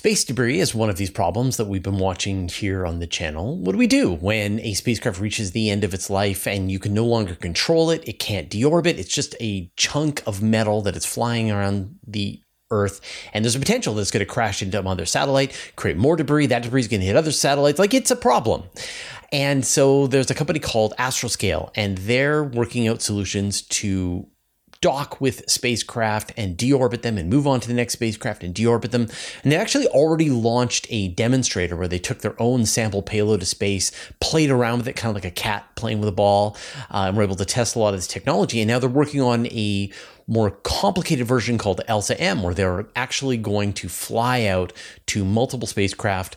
Space debris is one of these problems that we've been watching here on the channel. What do we do when a spacecraft reaches the end of its life and you can no longer control it? It can't deorbit. It's just a chunk of metal that is flying around the Earth, and there's a potential that it's going to crash into another satellite, create more debris. That debris is going to hit other satellites. Like it's a problem. And so there's a company called Astroscale, and they're working out solutions to dock with spacecraft and deorbit them and move on to the next spacecraft and deorbit them. And they actually already launched a demonstrator where they took their own sample payload to space, played around with it, kind of like a cat playing with a ball, uh, and were able to test a lot of this technology. And now they're working on a more complicated version called ELSA M, where they're actually going to fly out to multiple spacecraft,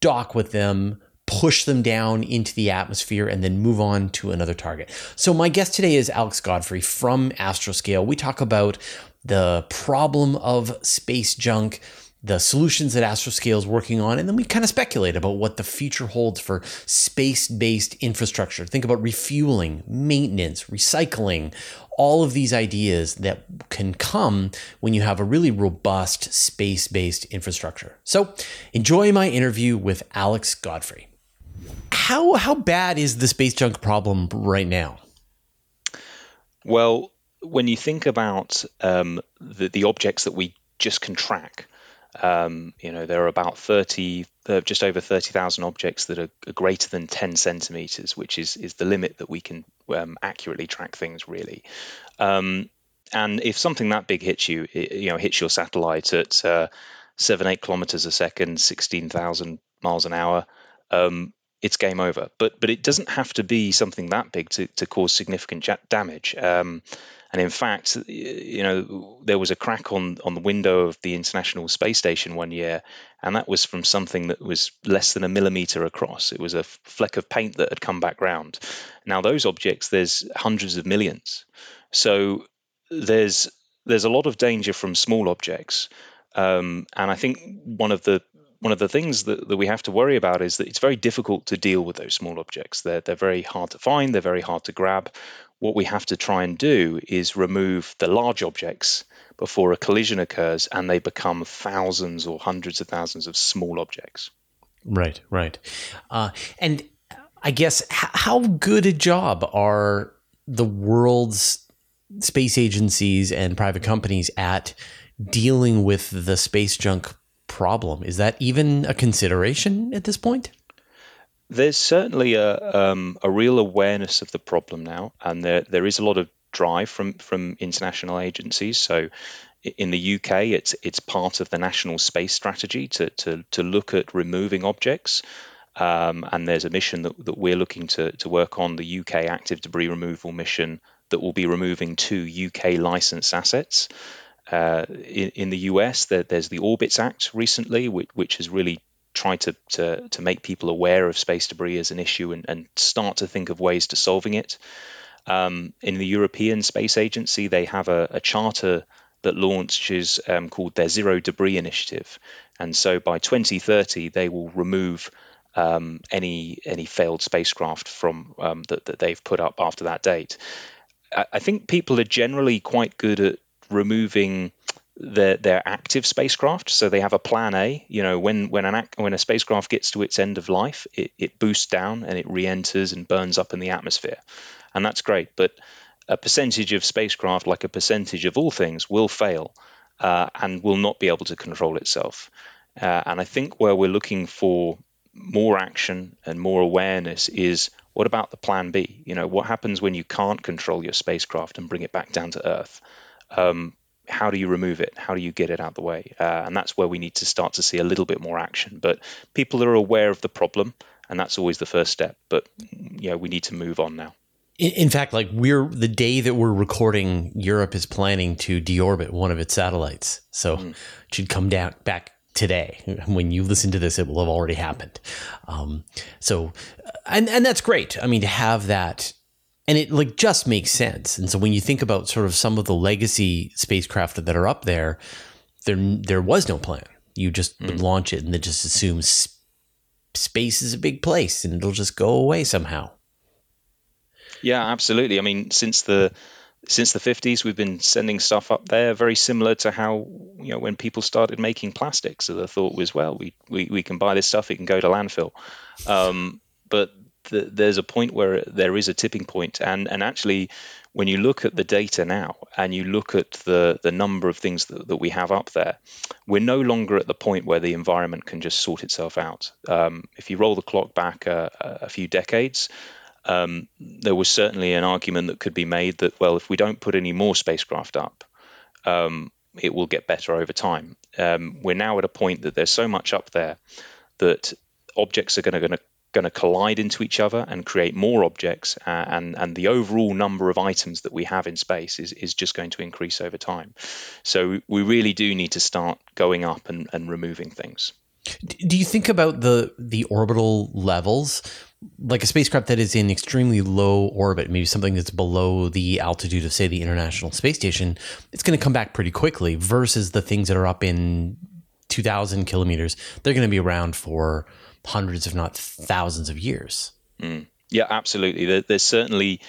dock with them, push them down into the atmosphere and then move on to another target. So, my guest today is Alex Godfrey from Astroscale. We talk about the problem of space junk, the solutions that Astroscale is working on, and then we kind of speculate about what the future holds for space based infrastructure. Think about refueling, maintenance, recycling, all of these ideas that can come when you have a really robust space based infrastructure. So, enjoy my interview with Alex Godfrey how how bad is the space junk problem right now? Well, when you think about um, the the objects that we just can track, um, you know there are about thirty, uh, just over thirty thousand objects that are, greater than ten centimeters, which is is the limit that we can um, accurately track things really. Um, and if something that big hits you, it, you know, hits your satellite at uh, seven eight kilometers a second, sixteen thousand miles an hour, um, it's game over. But but it doesn't have to be something that big to, to cause significant damage. Um, and in fact, you know, there was a crack on on the window of the International Space Station one year, and that was from something that was less than a millimeter across. It was a fleck of paint that had come back round. Now those objects, there's hundreds of millions. So there's there's a lot of danger from small objects. Um, and I think one of the one of the things that, that we have to worry about is that it's very difficult to deal with those small objects. They're, they're very hard to find, they're very hard to grab. What we have to try and do is remove the large objects before a collision occurs and they become thousands or hundreds of thousands of small objects. Right, right. Uh, and I guess how good a job are the world's space agencies and private companies at dealing with the space junk problem. Is that even a consideration at this point? There's certainly a um, a real awareness of the problem now, and there there is a lot of drive from from international agencies. So in the UK, it's it's part of the national space strategy to to to look at removing objects. Um, and there's a mission that, that we're looking to, to work on the UK active debris removal mission that will be removing two UK licensed assets. Uh, in, in, the US, there, there's the Orbits Act recently, which, which has really tried to, to, to, make people aware of space debris as an issue and, and start to think of ways to solving it. Um, in the European Space Agency, they have a, a charter that launches um, called their Zero Debris Initiative. And so by 2030, they will remove um, any any failed spacecraft from um, that, that they've put up after that date. I, I think people are generally quite good at removing their their active spacecraft. So they have a plan A. You know, when when an when a spacecraft gets to its end of life, it, it boosts down and it re-enters and burns up in the atmosphere, and that's great. But a percentage of spacecraft, like a percentage of all things, will fail uh, and will not be able to control itself. Uh, and I think where we're looking for more action and more awareness is what about the plan B? You know, what happens when you can't control your spacecraft and bring it back down to Earth? Um, how do you remove it? How do you get it out of the way? Uh, and that's where we need to start to see a little bit more action. But people are aware of the problem, and that's always the first step. But you know, we need to move on now. In fact, like we're the day that we're recording, Europe is planning to deorbit one of its satellites. So mm. it should come down back today. When you listen to this, it will have already happened. Um, so, and and that's great. I mean, to have that and it like just makes sense. And so when you think about sort of some of the legacy spacecraft that are up there, there there was no plan. You just mm. launch it and then just assume space is a big place and it'll just go away somehow. Yeah, absolutely. I mean, since the since the 50s, we've been sending stuff up there, very similar to how, you know, when people started making plastics. So the thought was, well, we, we, we can buy this stuff, it can go to landfill. Um, but the, there's a point where there is a tipping point, and and actually, when you look at the data now and you look at the the number of things that, that we have up there, we're no longer at the point where the environment can just sort itself out. Um, if you roll the clock back a, a few decades. Um, there was certainly an argument that could be made that, well, if we don't put any more spacecraft up, um, it will get better over time. Um, we're now at a point that there's so much up there that objects are going to going to collide into each other and create more objects, uh, and and the overall number of items that we have in space is is just going to increase over time. So we really do need to start going up and, and removing things. Do you think about the the orbital levels? Like a spacecraft that is in extremely low orbit, maybe something that's below the altitude of, say, the International Space Station, it's going to come back pretty quickly. Versus the things that are up in 2,000 kilometers, they're going to be around for hundreds, if not thousands, of years. Mm. Yeah, absolutely. There, there's certainly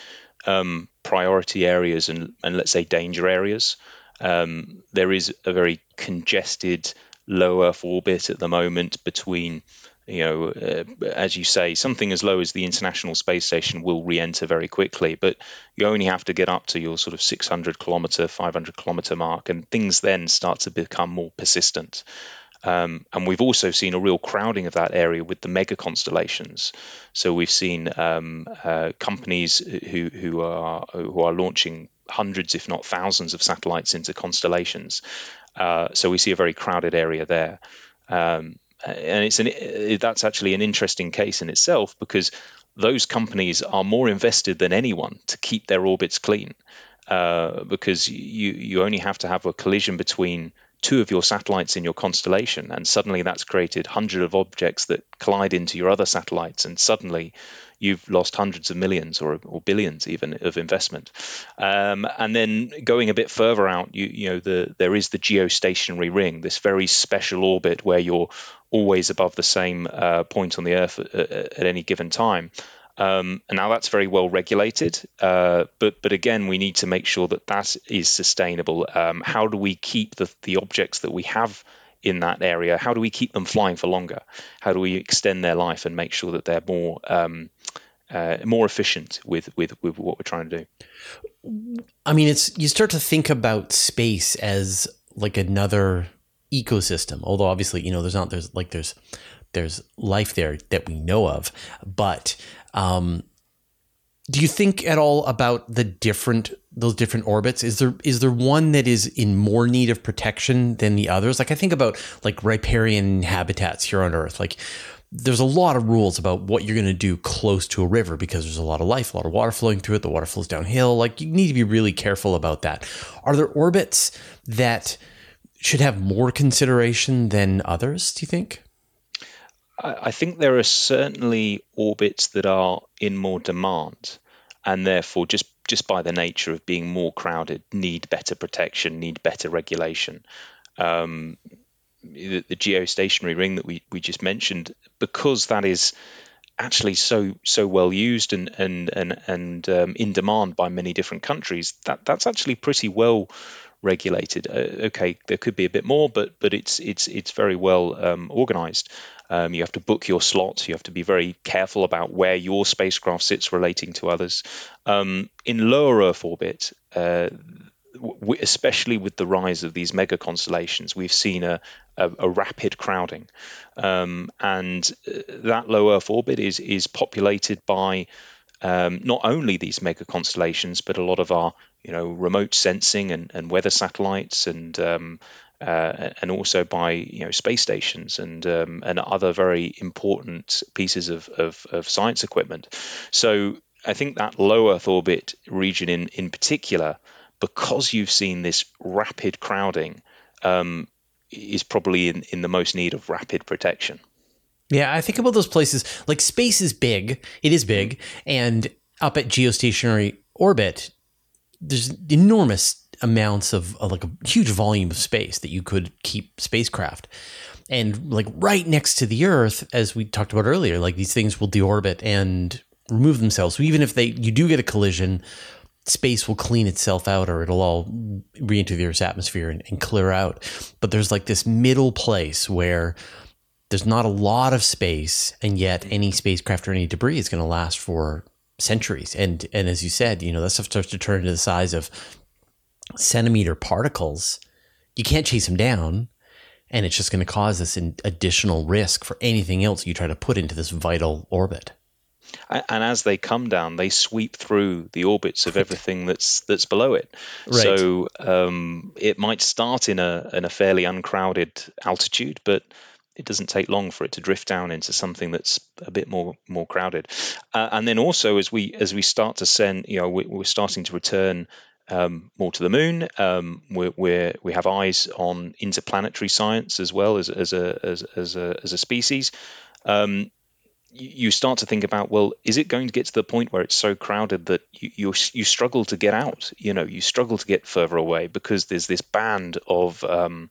um, priority areas and, and let's say danger areas. Um, there is a very congested low Earth orbit at the moment between, you know, uh, as you say, something as low as the International Space Station will re-enter very quickly, but you only have to get up to your sort of 600 kilometer, 500 kilometer mark, and things then start to become more persistent. Um, and we've also seen a real crowding of that area with the mega constellations. So we've seen um, uh, companies who who are who are launching hundreds, if not thousands, of satellites into constellations. Uh, so we see a very crowded area there. Um, and it's an that's actually an interesting case in itself because those companies are more invested than anyone to keep their orbits clean. Uh, because you you only have to have a collision between two of your satellites in your constellation, and suddenly that's created hundreds of objects that collide into your other satellites, and suddenly you've lost hundreds of millions or, or billions even of investment. Um, and then going a bit further out, you, you know, the, there is the geostationary ring, this very special orbit where you're always above the same uh, point on the Earth at, at any given time. Um, and now that's very well regulated, uh, but but again, we need to make sure that that is sustainable. Um, how do we keep the the objects that we have in that area? How do we keep them flying for longer? How do we extend their life and make sure that they're more um, uh, more efficient with, with with what we're trying to do? I mean, it's you start to think about space as like another ecosystem. Although obviously, you know, there's not there's like there's there's life there that we know of, but um, do you think at all about the different those different orbits? Is there is there one that is in more need of protection than the others? Like I think about like riparian habitats here on Earth. Like there's a lot of rules about what you're going to do close to a river because there's a lot of life, a lot of water flowing through it. The water flows downhill. Like you need to be really careful about that. Are there orbits that should have more consideration than others? Do you think? I think there are certainly orbits that are in more demand, and therefore, just just by the nature of being more crowded, need better protection, need better regulation. Um, the, the, geostationary ring that we, we just mentioned, because that is actually so so well used and and and and um, in demand by many different countries, that that's actually pretty well regulated. Uh, okay, there could be a bit more, but but it's it's it's very well um, organized. Um, you have to book your slots. You have to be very careful about where your spacecraft sits relating to others. Um, in lower Earth orbit, uh, w- especially with the rise of these mega constellations, we've seen a, a, a rapid crowding, um, and uh, that low Earth orbit is is populated by um, not only these mega constellations, but a lot of our you know remote sensing and, and weather satellites and um, uh, and also by you know space stations and um, and other very important pieces of, of, of, science equipment. So I think that low Earth orbit region in in particular, because you've seen this rapid crowding, um, is probably in, in the most need of rapid protection. Yeah, I think about those places like space is big. It is big, and up at geostationary orbit, there's enormous amounts of, of like a huge volume of space that you could keep spacecraft and like right next to the earth as we talked about earlier like these things will deorbit and remove themselves so even if they you do get a collision space will clean itself out or it'll all re-enter the Earth's atmosphere and, and clear out. But there's like this middle place where there's not a lot of space, and yet any spacecraft or any debris is going to last for centuries. And and as you said, you know that stuff starts to turn into the size of centimeter particles. You can't chase them down, and it's just going to cause this additional risk for anything else you try to put into this vital orbit and as they come down, they sweep through the orbits of everything that's that's below it. Right. So um, it might start in a in a fairly uncrowded altitude, but it doesn't take long for it to drift down into something that's a bit more more crowded. Uh, and then also as we as we start to send, you know, we, we're starting to return um, more to the moon. Um, we're, we're, we have eyes on interplanetary science as well as, as, a, as, as, a, as a species. Um, you start to think about well is it going to get to the point where it's so crowded that you, you, you struggle to get out you know you struggle to get further away because there's this band of um,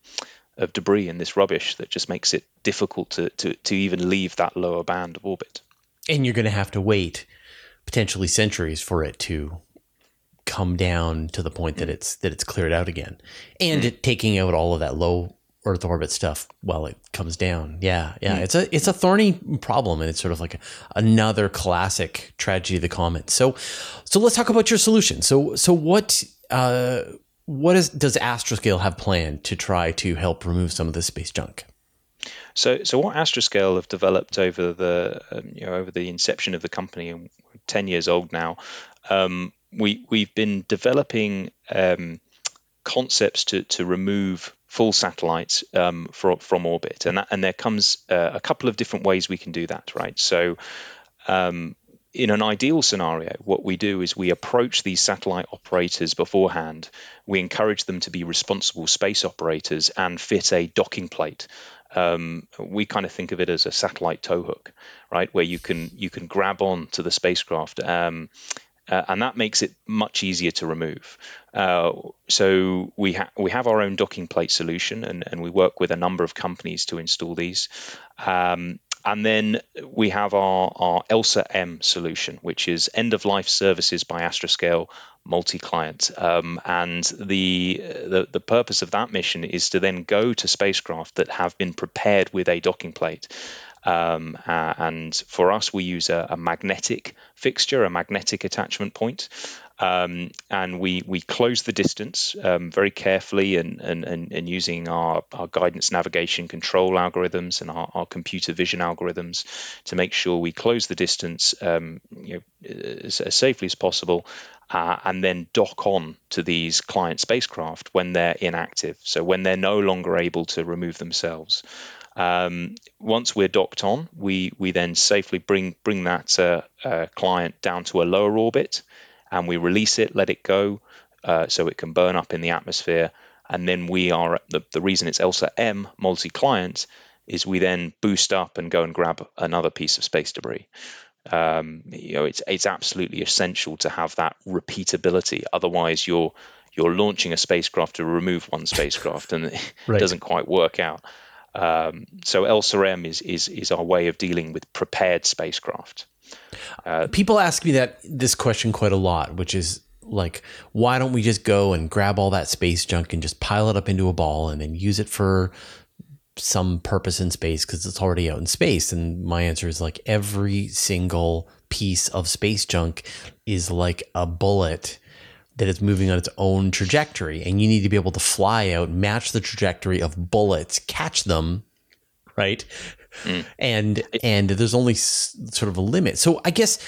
of debris and this rubbish that just makes it difficult to, to to even leave that lower band of orbit and you're going to have to wait potentially centuries for it to come down to the point that mm. it's that it's cleared out again and mm. it taking out all of that low Earth orbit stuff while it comes down. Yeah, yeah, mm. it's a it's a thorny problem, and it's sort of like a, another classic tragedy of the comet. So, so let's talk about your solution. So, so what uh, what is does Astroscale have planned to try to help remove some of this space junk? So, so what Astroscale have developed over the um, you know over the inception of the company, and ten years old now, um, we we've been developing um, concepts to to remove full satellites um, from, from orbit. And, that, and there comes uh, a couple of different ways we can do that, right? So, um, in an ideal scenario, what we do is we approach these satellite operators beforehand. We encourage them to be responsible space operators and fit a docking plate. Um, we kind of think of it as a satellite tow hook, right, where you can you can grab on to the spacecraft um, uh, and that makes it much easier to remove. Uh, so we ha- we have our own docking plate solution, and, and we work with a number of companies to install these. Um, and then we have our, our ELSA M solution, which is end of life services by Astroscale multi client. Um, and the, the, the purpose of that mission is to then go to spacecraft that have been prepared with a docking plate. Um, uh, and for us, we use a, a, magnetic fixture, a magnetic attachment point. Um, and we we close the distance um, very carefully and, and, and, and, using our, our guidance navigation control algorithms and our, our computer vision algorithms to make sure we close the distance um, you know, as, as, safely as possible uh, and then dock on to these client spacecraft when they're inactive. So when they're no longer able to remove themselves. Um, once we're docked on, we we then safely bring bring that uh, uh, client down to a lower orbit, and we release it, let it go, uh, so it can burn up in the atmosphere. And then we are the the reason it's ELSA M multi-client is we then boost up and go and grab another piece of space debris. Um, you know, it's it's absolutely essential to have that repeatability. Otherwise, you're you're launching a spacecraft to remove one spacecraft, and it right. doesn't quite work out. Um, so ELSA-M is, is, is our way of dealing with prepared spacecraft. Uh, People ask me that this question quite a lot, which is like, why don't we just go and grab all that space junk and just pile it up into a ball and then use it for some purpose in space because it's already out in space? And my answer is like every single piece of space junk is like a bullet that it's moving on its own trajectory and you need to be able to fly out match the trajectory of bullets catch them right mm. and and there's only sort of a limit so i guess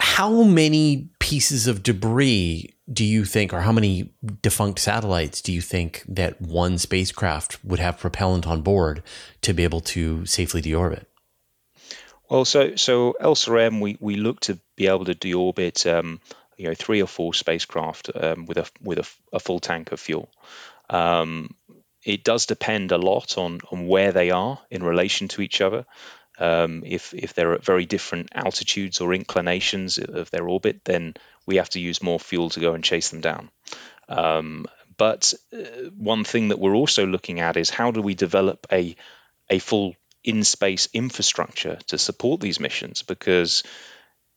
how many pieces of debris do you think or how many defunct satellites do you think that one spacecraft would have propellant on board to be able to safely deorbit well so so ELSA-M we we look to be able to deorbit um, you know three or four spacecraft um, with a with a, a, full tank of fuel. Um, it does depend a lot on on where they are in relation to each other. Um, if if they're at very different altitudes or inclinations of their orbit, then we have to use more fuel to go and chase them down. Um, but uh, one thing that we're also looking at is how do we develop a a full in space infrastructure to support these missions because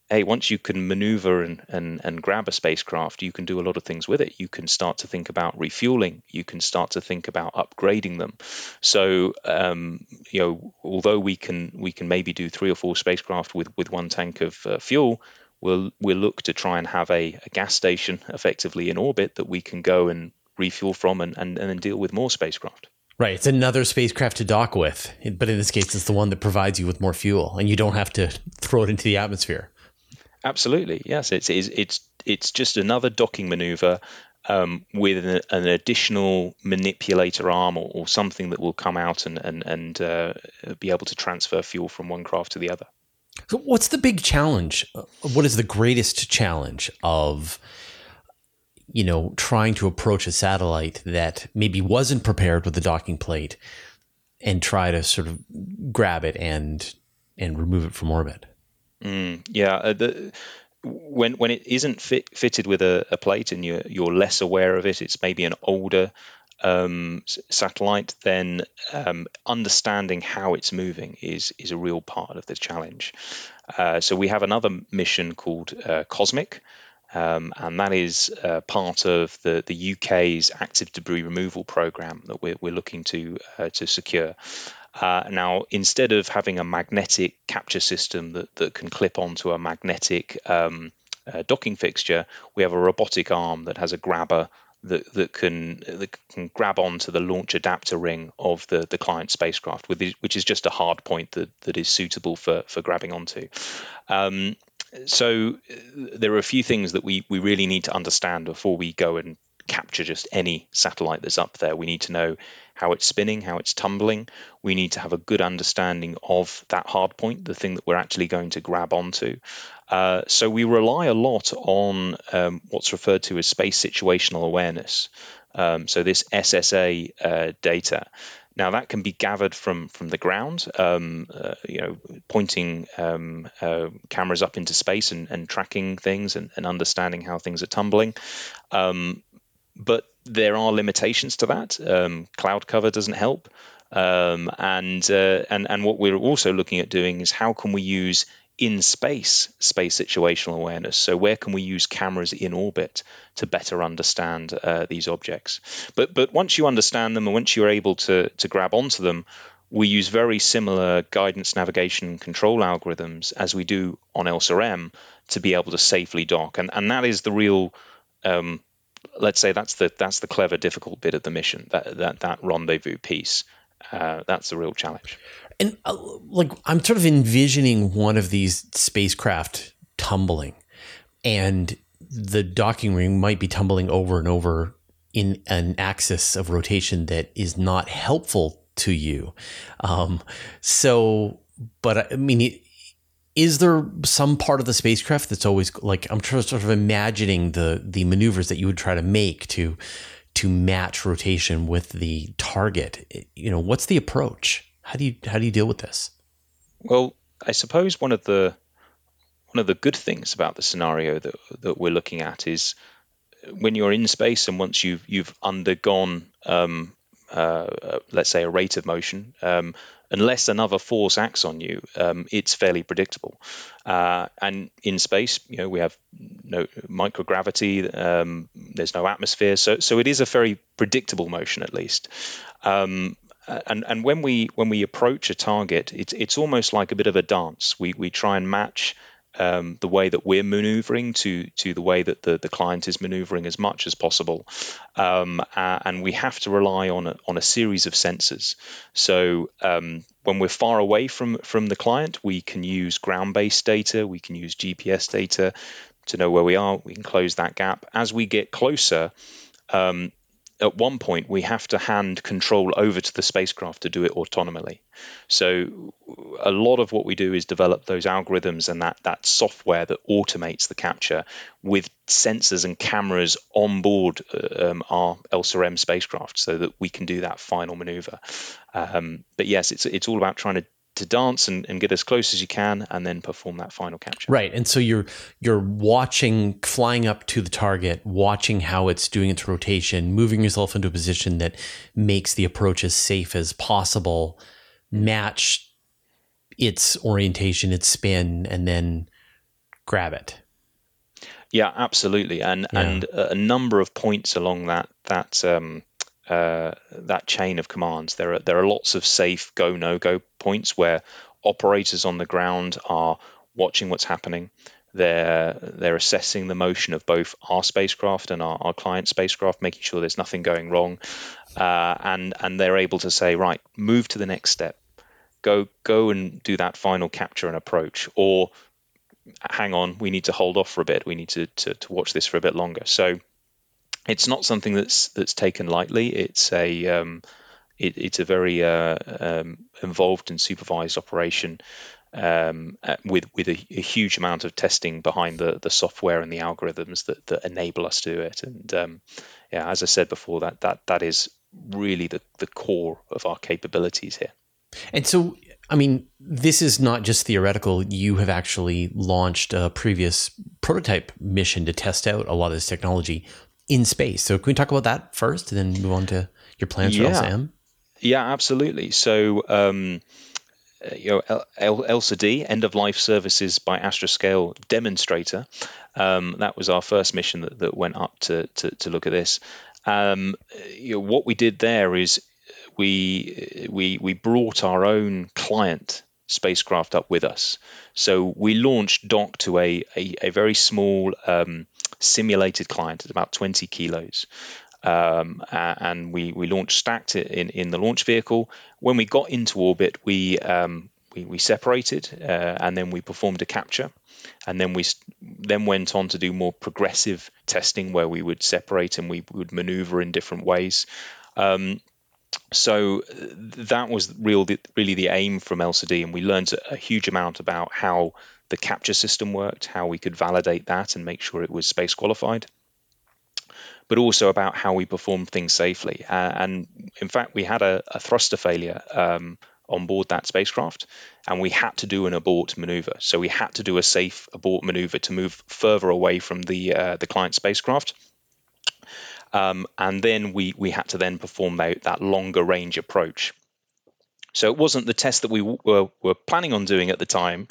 hey, once you can maneuver and, and, and grab a spacecraft, you can do a lot of things with it. You can start to think about refueling. You can start to think about upgrading them. So, um, you know, although we can we can maybe do three or four spacecraft with with one tank of uh, fuel, we'll we'll look to try and have a, a, gas station effectively in orbit that we can go and refuel from and, and, and then deal with more spacecraft. Right. It's another spacecraft to dock with, but in this case, it's the one that provides you with more fuel, and you don't have to throw it into the atmosphere. Absolutely, yes. It's it's it's, just another docking maneuver um, with an, an, additional manipulator arm or, or, something that will come out and and and uh, be able to transfer fuel from one craft to the other. So, what's the big challenge? What is the greatest challenge of you know trying to approach a satellite that maybe wasn't prepared with the docking plate and try to sort of grab it and and remove it from orbit? Mm, yeah, uh, the, when when it isn't fit, fitted with a, a, plate and you're you're less aware of it, it's maybe an older um, satellite. Then um, understanding how it's moving is is a real part of the challenge. Uh, so we have another mission called uh, Cosmic. Um, and that is uh, part of the, the UK's active debris removal program that we're, we're looking to uh, to secure. Uh, now, instead of having a magnetic capture system that, that can clip onto a magnetic um, uh, docking fixture, we have a robotic arm that has a grabber that, that can that can grab onto the launch adapter ring of the, the client spacecraft, which is just a hard point that, that is suitable for, for grabbing onto. Um, so uh, there are a few things that we, we really need to understand before we go and capture just any satellite that's up there. We need to know how it's spinning, how it's tumbling. We need to have a good understanding of that hard point, the thing that we're actually going to grab onto. Uh, so we rely a lot on um, what's referred to as space situational awareness. Um, so this SSA uh, data. Now that can be gathered from from the ground, um, uh, you know, pointing um, uh, cameras up into space and, and tracking things and, and, understanding how things are tumbling. Um, but there are limitations to that. Um, cloud cover doesn't help, um, and uh, and and what we're also looking at doing is how can we use in space space situational awareness. So where can we use cameras in orbit to better understand uh, these objects? But but once you understand them and once you're able to to grab onto them, we use very similar guidance, navigation, control algorithms as we do on ELSA-M to be able to safely dock, and and that is the real um, let's say that's the that's the clever, difficult bit of the mission. That that that rendezvous piece. Uh, that's the real challenge. And uh, like I'm sort of envisioning one of these spacecraft tumbling, and the docking ring might be tumbling over and over in an axis of rotation that is not helpful to you. Um, so, but I mean, is there some part of the spacecraft that's always like I'm sort of imagining the the maneuvers that you would try to make to to match rotation with the target? You know, what's the approach? How do you how do you deal with this? Well, I suppose one of the one of the good things about the scenario that that we're looking at is when you're in space and once you've you've undergone um, uh, uh let's say a rate of motion, um, unless another force acts on you, um, it's fairly predictable. Uh, and in space, you know, we have no microgravity. Um, there's no atmosphere, so so it is a very predictable motion, at least. Um, and and when we when we approach a target, it's it's almost like a bit of a dance. We we try and match um, the way that we're maneuvering to to the way that the, the client is maneuvering as much as possible. Um, uh, and we have to rely on a, on a series of sensors. So um, when we're far away from from the client, we can use ground-based data, we can use GPS data to know where we are. We can close that gap. As we get closer, um, at one point we have to hand control over to the spacecraft to do it autonomously. So a lot of what we do is develop those algorithms and that that software that automates the capture with sensors and cameras on board uh, um, our ELSA-M spacecraft, so that we can do that final maneuver. Um, but yes, it's it's all about trying to to dance and, and get as close as you can and then perform that final capture. Right. And so you're you're watching flying up to the target, watching how it's doing its rotation, moving yourself into a position that makes the approach as safe as possible, match its orientation, its spin, and then grab it. Yeah, absolutely, and Yeah. and a a number of points along that that um, uh, that chain of commands. There are there are lots of safe go no go points where operators on the ground are watching what's happening. They're they're assessing the motion of both our spacecraft and our, our client spacecraft, making sure there's nothing going wrong, uh, and and they're able to say right, move to the next step, go go and do that final capture and approach, or hang on, we need to hold off for a bit. We need to, to, to watch this for a bit longer. So it's not something that's that's taken lightly. It's a um, it, it's a very uh, um, involved and supervised operation um, uh, with with a, a huge amount of testing behind the the software and the algorithms that, that enable us to do it. And um, yeah, as I said before, that that that is really the, the core of our capabilities here. And so, I mean, this is not just theoretical. You have actually launched a previous prototype mission to test out a lot of this technology in space. So, can we talk about that first and then move on to your plans for Yeah. ELSA-M? Yeah, absolutely. So, um, uh, you know, El- El- ELSA D, End of Life Services by Astroscale Demonstrator. Um, that was our first mission that, that went up to, to, to look at this. Um, you know, what we did there is we we we brought our own client spacecraft up with us. So we launched docked to a a, a very small um, simulated client at about 20 kilos um, and we we launched stacked it in in the launch vehicle. When we got into orbit, we um, we, we separated uh, and then we performed a capture, and then we then went on to do more progressive testing where we would separate and we would maneuver in different ways. Um, so that was real, really the aim from ELSA-D, and we learned a huge amount about how the capture system worked, how we could validate that and make sure it was space qualified but also about how we perform things safely. Uh, and in fact, we had a, a thruster failure um, on board that spacecraft, and we had to do an abort maneuver. So we had to do a safe abort maneuver to move further away from the uh, the client spacecraft. Um, and then we we had to then perform that, that longer range approach. So it wasn't the test that we were, were planning on doing at the time,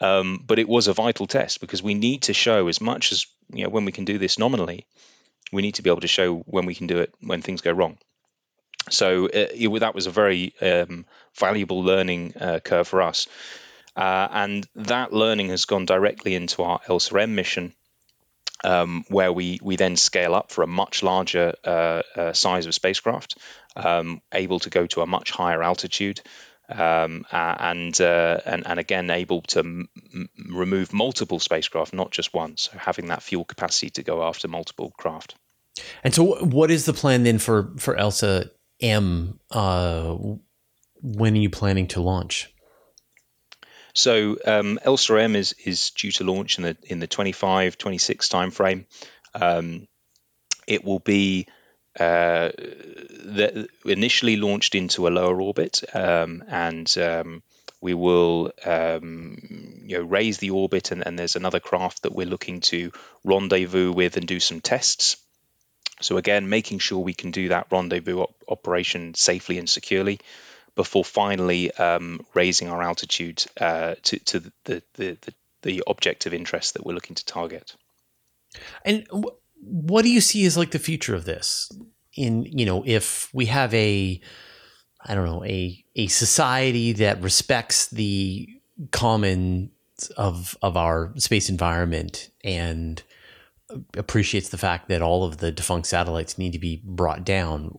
um, but it was a vital test because we need to show as much as you know when we can do this nominally, we need to be able to show when we can do it when things go wrong. So uh, it, that was a very um, valuable learning uh, curve for us, uh, and that learning has gone directly into our ELSA-M mission, um, where we we then scale up for a much larger uh, uh, size of spacecraft, um, able to go to a much higher altitude. Um, uh, and, uh, and and again able to m- m- remove multiple spacecraft, not just one. So having that fuel capacity to go after multiple craft. And so, what is the plan then for for Elsa M? Uh, when are you planning to launch? So um, ELSA M is is due to launch in the in the 25 26 timeframe. Um, it will be uh, the, initially launched into a lower orbit, um, and um, we will um, you know raise the orbit, and, and there's another craft that we're looking to rendezvous with and do some tests. So again, making sure we can do that rendezvous op- operation safely and securely before finally um, raising our altitude uh, to, to the, the, the, the object of interest that we're looking to target. And what do you see as like the future of this? In you know, if we have a, I don't know, a a society that respects the common of of our space environment and appreciates the fact that all of the defunct satellites need to be brought down.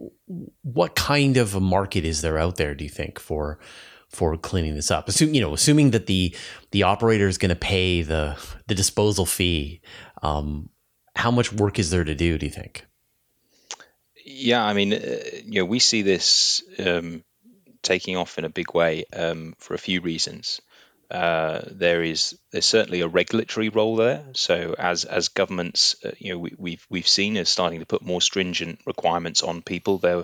What kind of a market is there out there? Do you think for for cleaning this up? Assume you know, assuming that the the operator is going to pay the the disposal fee. Um, how much work is there to do? Do you think? Yeah, I mean, uh, you know, we see this um, taking off in a big way um, for a few reasons. Uh, there is there's certainly a regulatory role there. So as as governments, uh, you know, we, we've we've seen is starting to put more stringent requirements on people. Their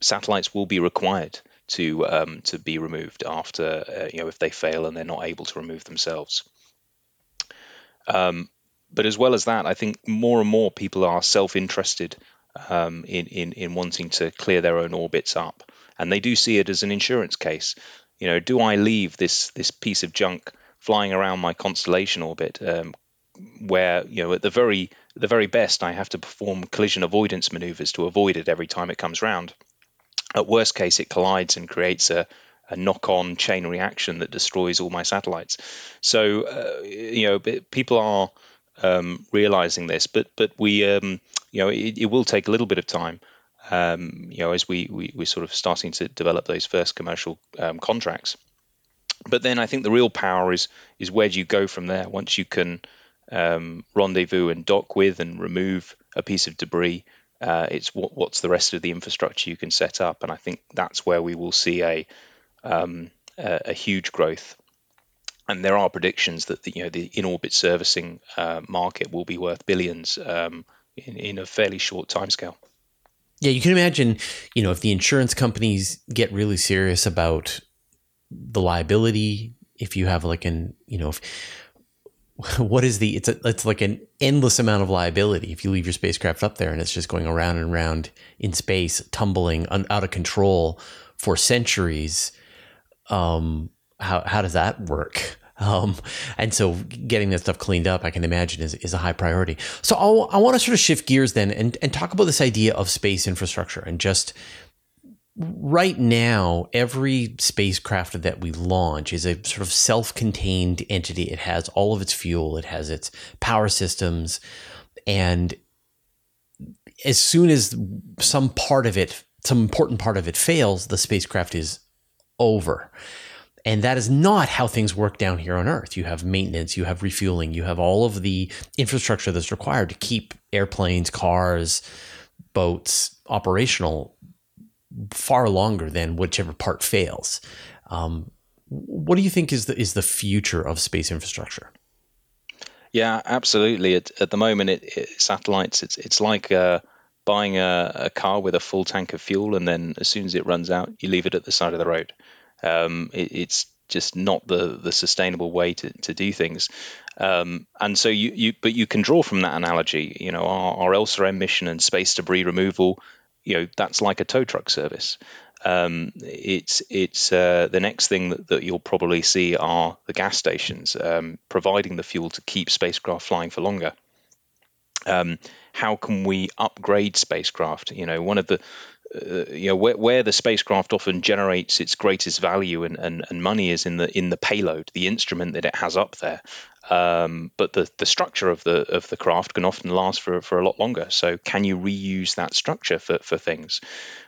satellites will be required to um, to be removed after uh, you know if they fail and they're not able to remove themselves. Um, but as well as that, I think more and more people are self-interested um, in, in in wanting to clear their own orbits up, and they do see it as an insurance case you know, do I leave this this piece of junk flying around my constellation orbit? Um, where you know at the very the very best I have to perform collision avoidance maneuvers to avoid it every time it comes round. At worst case, it collides and creates a, a knock-on chain reaction that destroys all my satellites. So uh, you know people are um, realizing this, but but we um, you know it, it, will take a little bit of time. Um, you know, as we, we we're sort of starting to develop those first commercial um, contracts. But then I think the real power is is where do you go from there once you can um, rendezvous and dock with and remove a piece of debris. Uh, it's what, what's the rest of the infrastructure you can set up, and I think that's where we will see a um, a, a, huge growth. And there are predictions that the you know the in orbit servicing uh, market will be worth billions um, in in a fairly short timescale. Yeah, you can imagine, you know, if the insurance companies get really serious about the liability, if you have like an, you know, if what is the it's a, it's like an endless amount of liability if you leave your spacecraft up there and it's just going around and around in space tumbling un, out of control for centuries um how how does that work um and so getting that stuff cleaned up i can imagine is, is a high priority so I'll, i want to sort of shift gears then and, and talk about this idea of space infrastructure and just right now, every spacecraft that we launch is a sort of self contained entity. It has all of its fuel, it has its power systems. And as soon as some part of it, some important part of it fails, the spacecraft is over. And that is not how things work down here on Earth. You have maintenance, you have refueling, you have all of the infrastructure that's required to keep airplanes, cars, boats operational far longer than whichever part fails. Um, what do you think is the is the future of space infrastructure? Yeah, absolutely. At, at the moment, it, it, satellites it's it's like uh, buying a, a, car with a full tank of fuel, and then as soon as it runs out, you leave it at the side of the road. Um, it, it's just not the the sustainable way to, to do things. Um, and so you, you but you can draw from that analogy. You know, our, our ELSA mission and space debris removal you know that's like a tow truck service. Um, it's it's uh, the next thing that, that, you'll probably see are the gas stations um, providing the fuel to keep spacecraft flying for longer. Um, how can we upgrade spacecraft? You know, one of the uh, you know where, where the spacecraft often generates its greatest value and, and, and money is in the in the payload, the instrument that it has up there. Um, but the, the structure of the of the craft can often last for, for a lot longer. So can you reuse that structure for, for things?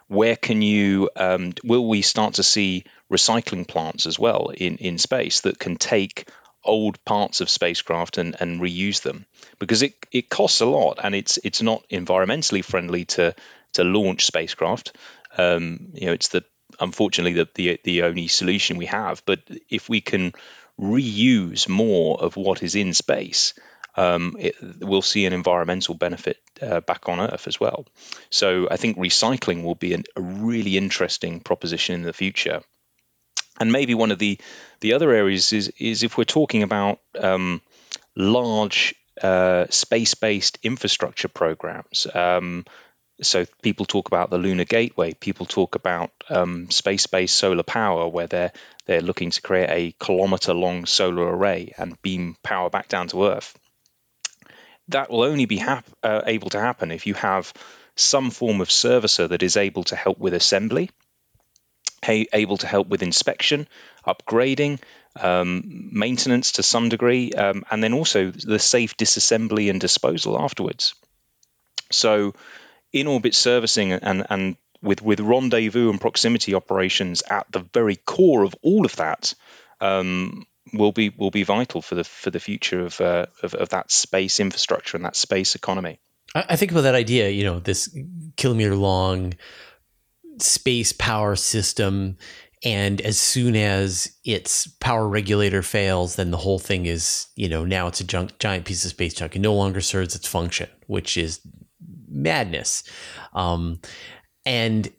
Where can you um, will we start to see recycling plants as well in, in space that can take old parts of spacecraft and, and reuse them? Because it, it costs a lot and it's it's not environmentally friendly to to launch spacecraft. Um, you know, it's the unfortunately the, the the only solution we have. But if we can reuse more of what is in space, um, it, we'll see an environmental benefit uh, back on Earth as well. So I think recycling will be an, a really interesting proposition in the future. And maybe one of the the other areas is is if we're talking about um, large uh, space-based infrastructure programs. Um, so people talk about the lunar gateway. People talk about um, space-based solar power where they're they're looking to create a kilometer long solar array and beam power back down to earth. That will only be hap- uh, able to happen if you have some form of servicer that is able to help with assembly able to help with inspection upgrading um, maintenance to some degree um, and then also the safe disassembly and disposal afterwards. So in orbit servicing and and with with rendezvous and proximity operations at the very core of all of that um, will be will be vital for the for the future of, uh, of, of that space infrastructure and that space economy. I think about that idea. You know, this kilometer long space power system. And as soon as its power regulator fails, then the whole thing is, you know, now it's a junk, giant piece of space junk. It no longer serves its function, which is madness. Um, and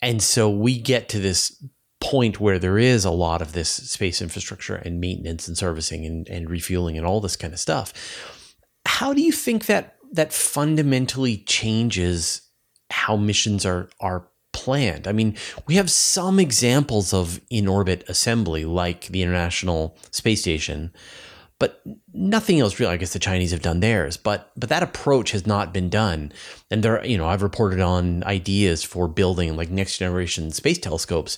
and so we get to this point where there is a lot of this space infrastructure and maintenance and servicing and, and refueling and all this kind of stuff. How do you think that that fundamentally changes how missions are are planned? I mean, we have some examples of in orbit assembly, like the International Space Station, but nothing else really. I guess the Chinese have done theirs, but but that approach has not been done. And there, you know, I've reported on ideas for building like next generation space telescopes,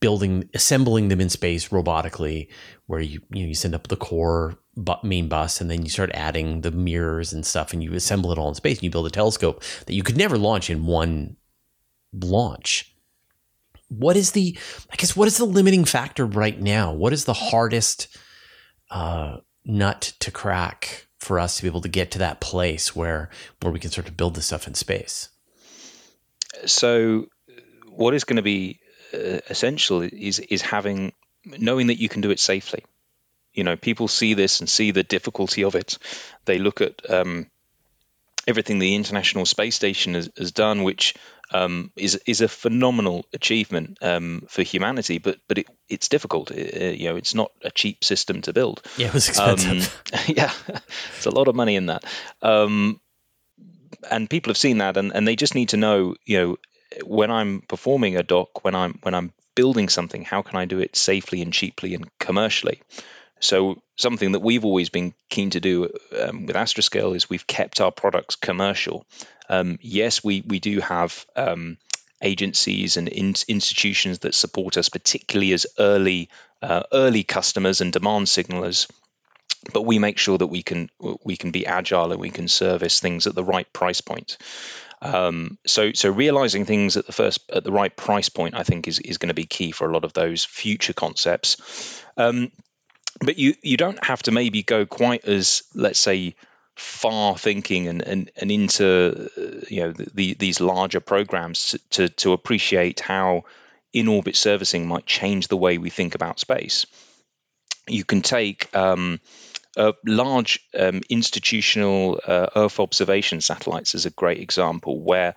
building, assembling them in space robotically, where you you know you send up the core main bus and then you start adding the mirrors and stuff, and you assemble it all in space, and you build a telescope that you could never launch in one launch. What is the, I guess, what is the limiting factor right now? What is the hardest uh, nut to crack for us to be able to get to that place where where we can start to build this stuff in space. So, what is going to be uh, essential is is having knowing that you can do it safely. You know, people see this and see the difficulty of it. They look at um, everything the International Space Station has, has done, which um, is is a phenomenal achievement um, for humanity, but but it, it's difficult. It, you know, it's not a cheap system to build. Yeah, it was expensive. Um, yeah, it's a lot of money in that. Um, and people have seen that, and, and they just need to know, you know, when I'm performing a dock, when I'm when I'm building something, how can I do it safely and cheaply and commercially? So something that we've always been keen to do um, with Astroscale is we've kept our products commercial. Um, yes, we we do have um, agencies and in, institutions that support us, particularly as early uh, early customers and demand signalers. But we make sure that we can we can be agile and we can service things at the right price point. Um, so so realizing things at the first at the right price point, I think, is is going to be key for a lot of those future concepts. Um, but you you don't have to maybe go quite as let's say far thinking and and, and into uh, you know the, these larger programs to, to, to appreciate how in orbit servicing might change the way we think about space. You can take um, large um, institutional uh, Earth observation satellites as a great example, where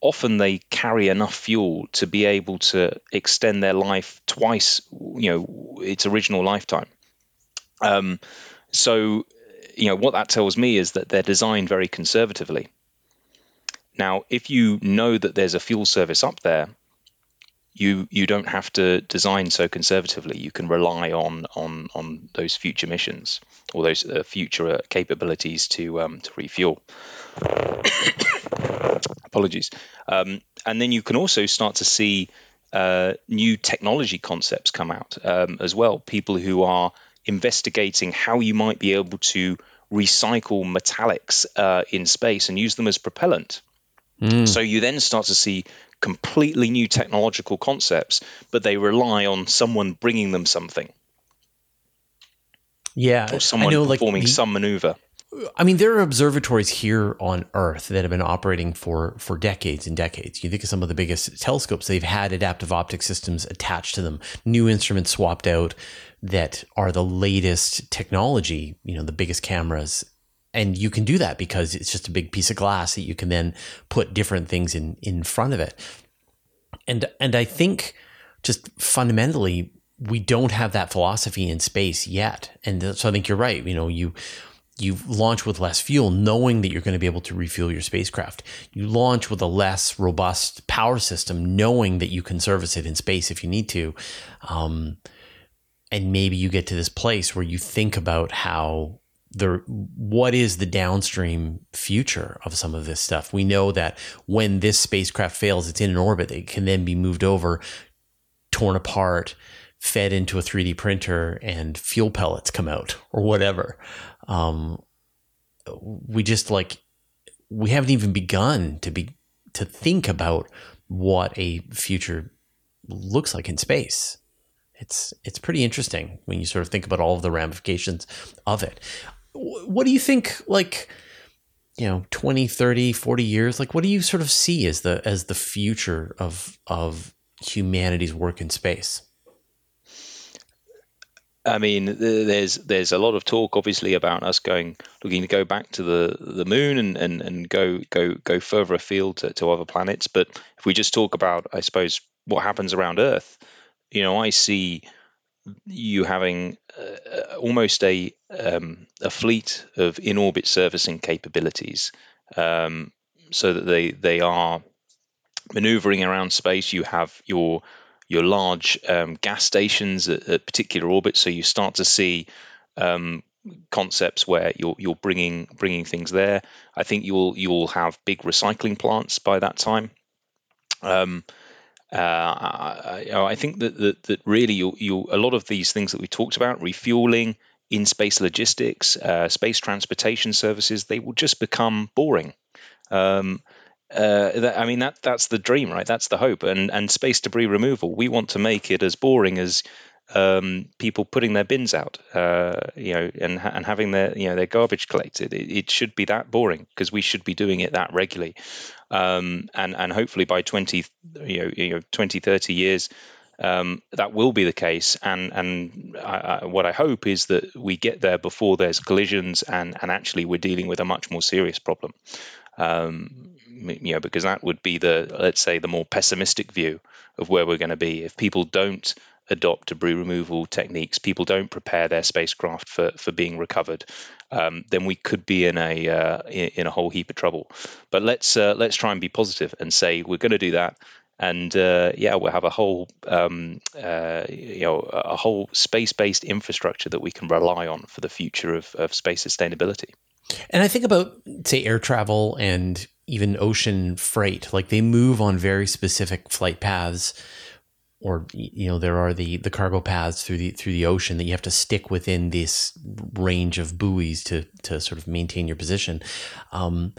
often they carry enough fuel to be able to extend their life twice, you know, its original lifetime. Um, so, you know, what that tells me is that they're designed very conservatively. Now, if you know that there's a fuel service up there, you you don't have to design so conservatively. You can rely on on on those future missions or those uh, future uh, capabilities to um, to refuel. Apologies. Um, and then you can also start to see uh, new technology concepts come out um, as well. People who are investigating how you might be able to recycle metallics uh, in space and use them as propellant. Mm. So you then start to see completely new technological concepts, but they rely on someone bringing them something. Yeah, or someone know, performing like the, some maneuver. I mean, there are observatories here on Earth that have been operating for for decades and decades. You think of some of the biggest telescopes; they've had adaptive optic systems attached to them, new instruments swapped out that are the latest technology. You know, the biggest cameras, and you can do that because it's just a big piece of glass that you can then put different things in in front of it. And and I think just fundamentally we don't have that philosophy in space yet. And so I think you're right. You know, you you launch with less fuel, knowing that you're going to be able to refuel your spacecraft. You launch with a less robust power system, knowing that you can service it in space if you need to. Um, and maybe you get to this place where you think about how the what is the downstream future of some of this stuff. We know that when this spacecraft fails, it's in an orbit. It can then be moved over, torn apart, fed into a 3D printer, and fuel pellets come out or whatever um, we just like we haven't even begun to be to think about what a future looks like in space. It's it's pretty interesting when you sort of think about all of the ramifications of it. What do you think like you know 20 30 40 years like what do you sort of see as the as the future of of humanity's work in space I mean, there's there's a lot of talk, obviously, about us going looking to go back to the the moon and and, and go go go further afield to, to other planets. But if we just talk about, I suppose, what happens around Earth, you know, I see you having uh, almost a um, a fleet of in orbit servicing capabilities, um, so that they they are maneuvering around space. You have your your large um, gas stations at, at, particular orbits. So you start to see um, concepts where you're you're bringing bringing things there. I think you'll you'll have big recycling plants by that time. Um, uh, I, I, think that, that, that really you you a lot of these things that we talked about refueling in space logistics, uh, space transportation services, they will just become boring. Um, uh, that, I mean that that's the dream, right? That's the hope. And and space debris removal, we want to make it as boring as um, people putting their bins out, uh, you know, and and having their you know their garbage collected. It, it should be that boring because we should be doing it that regularly, um, and and hopefully by 20 you know, you know 20 30 years. Um, that will be the case, and and I, I, what I hope is that we get there before there's collisions, and and actually we're dealing with a much more serious problem. Um, you know, because that would be the let's say the more pessimistic view of where we're going to be if people don't adopt debris removal techniques, people don't prepare their spacecraft for, for being recovered, um, then we could be in a uh, in a whole heap of trouble. But let's uh, let's try and be positive and say we're going to do that, and uh, yeah, we'll have a whole um, uh, you know a whole space-based infrastructure that we can rely on for the future of, of space sustainability. And I think about say air travel and even ocean freight, like they move on very specific flight paths or you know there are the the cargo paths through the through the ocean that you have to stick within this range of buoys to to sort of maintain your position. Um,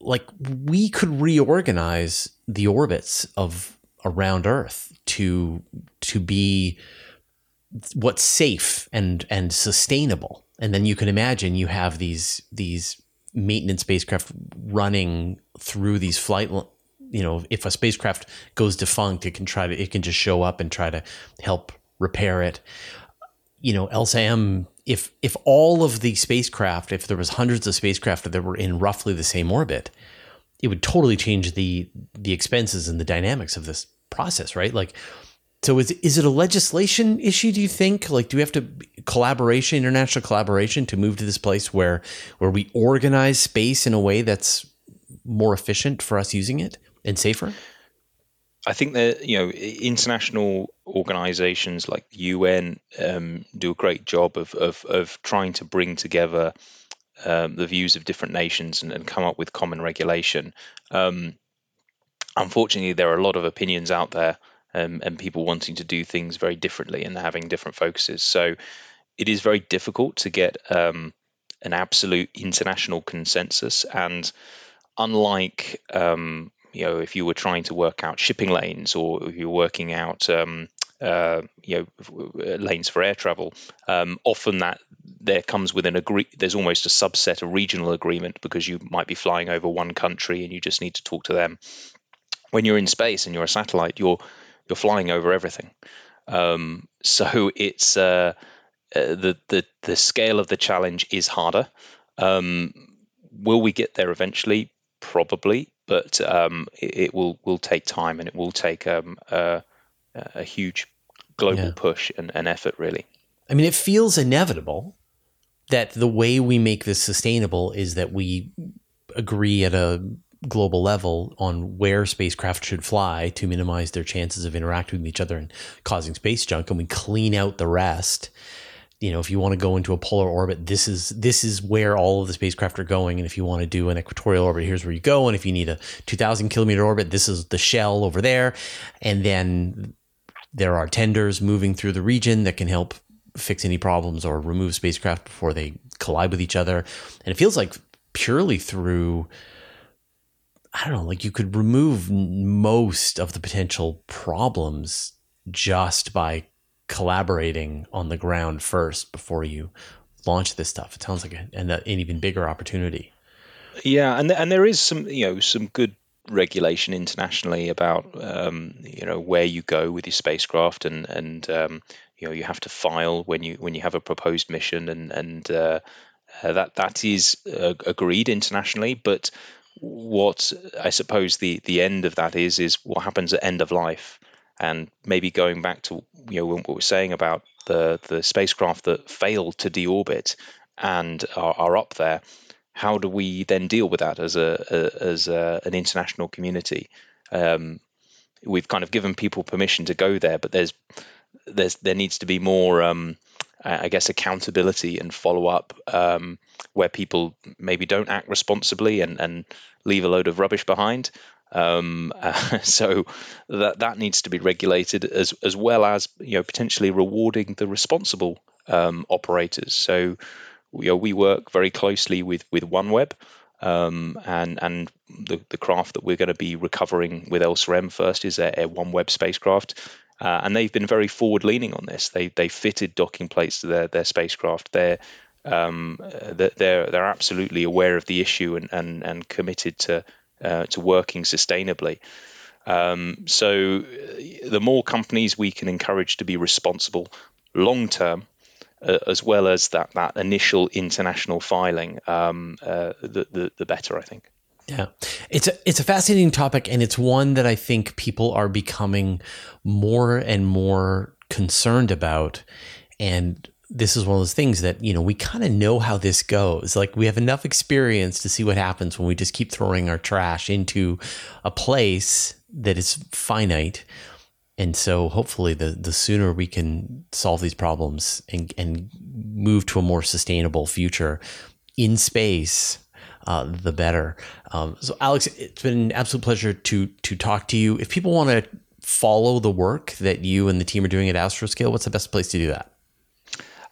like we could reorganize the orbits of around earth to to be what's safe and and sustainable. And then you can imagine you have these these maintenance spacecraft running through these flight you know, if a spacecraft goes defunct, it can try to, it can just show up and try to help repair it. You know, ELSA-M, if if all of the spacecraft, if there was hundreds of spacecraft that were in roughly the same orbit, it would totally change the the expenses and the dynamics of this process, right? Like, so is is it a legislation issue? Do you think? Like, do we have to collaboration, international collaboration, to move to this place where where we organize space in a way that's more efficient for us using it? and safer? I think that you know international organisations like UN um, do a great job of, of, of trying to bring together um, the views of different nations and, and, come up with common regulation. Um, unfortunately, there are a lot of opinions out there um, and people wanting to do things very differently and having different focuses. So it is very difficult to get um, an absolute international consensus. And unlike um, you know, if you were trying to work out shipping lanes or you're working out, um, uh, you know, lanes for air travel, um, often that there comes with an agree. There's almost a subset, a regional agreement, because you might be flying over one country and you just need to talk to them. When you're in space and you're a satellite, you're you're flying over everything. Um, so it's uh, uh, the the the scale of the challenge is harder. Um, will we get there eventually? Probably but um, it, it, will will take time and it will take um, a, a, huge global yeah. push and, and effort. Really, I mean, it feels inevitable that the way we make this sustainable is that we agree at a global level on where spacecraft should fly to minimize their chances of interacting with each other and causing space junk, and we clean out the rest you know, if you want to go into a polar orbit, this is this is where all of the spacecraft are going. And if you want to do an equatorial orbit, here's where you go. And if you need a 2,000 kilometer orbit, this is the shell over there. And then there are tenders moving through the region that can help fix any problems or remove spacecraft before they collide with each other. And it feels like purely through I don't know, like you could remove most of the potential problems just by collaborating on the ground first before you launch this stuff. It sounds like an, an even bigger opportunity. Yeah, and and there is some you know some good regulation internationally about um, you know where you go with your spacecraft and and um, you know you have to file when you when you have a proposed mission and and uh, uh, that that is uh, agreed internationally, but what I suppose the the end of that is is what happens at end of life. And maybe going back to you know what we are saying about the the spacecraft that failed to deorbit and are, are up there how do we then deal with that as a, a as a, an international community? Um, we've kind of given people permission to go there but there's there's there needs to be more um, I guess, accountability and follow up um, where people maybe don't act responsibly and, and leave a load of rubbish behind. Um, uh, so that that needs to be regulated as as well as you know potentially rewarding the responsible um, operators. So you know, we work very closely with with OneWeb. Um, and and the, the craft that we're going to be recovering with ELSA-M first is a, a OneWeb spacecraft, uh, and they've been very forward leaning on this. They they fitted docking plates to their their spacecraft. They're um, they're they're absolutely aware of the issue and and, and committed to uh, to working sustainably. Um, so the more companies we can encourage to be responsible long term, uh, as well as that that initial international filing, um, uh, the, the the better, I think. Yeah, it's a it's a fascinating topic, and it's one that I think people are becoming more and more concerned about. And this is one of those things that you know we kind of know how this goes. Like we have enough experience to see what happens when we just keep throwing our trash into a place that is finite. And so hopefully the the sooner we can solve these problems and and move to a more sustainable future in space uh, the better. Um, so, Alex, it's been an absolute pleasure to to talk to you. If people want to follow the work that you and the team are doing at Astroscale, what's the best place to do that?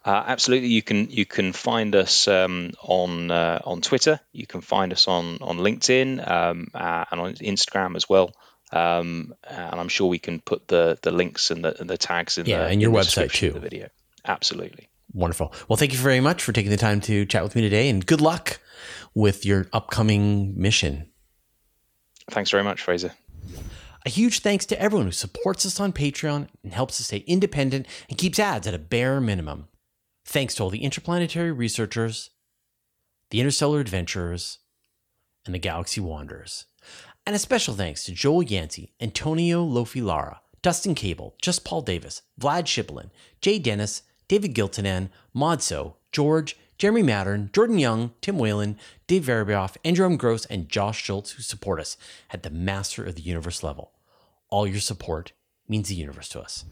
Uh, absolutely, you can you can find us um, on uh, on Twitter. You can find us on on LinkedIn um, uh, and on Instagram as well. Um, and I'm sure we can put the the links and the, and the tags in yeah, the, and your website too. The video, absolutely. Wonderful. Well, thank you very much for taking the time to chat with me today, and good luck with your upcoming mission. Thanks very much, Fraser. A huge thanks to everyone who supports us on Patreon and helps us stay independent and keeps ads at a bare minimum. Thanks to all the interplanetary researchers, the interstellar adventurers, and the galaxy wanderers. And a special thanks to Joel Yancey, Antonio Lofi Lara, Dustin Cable, Just Paul Davis, Vlad Shiplin, Jay Dennis, David Giltinan, Modso, George, Jeremy Mattern, Jordan Young, Tim Whalen, Dave Verabioff, Andrew. Gross, and Josh Schultz, who support us at the Master of the Universe level. All your support means the universe to us.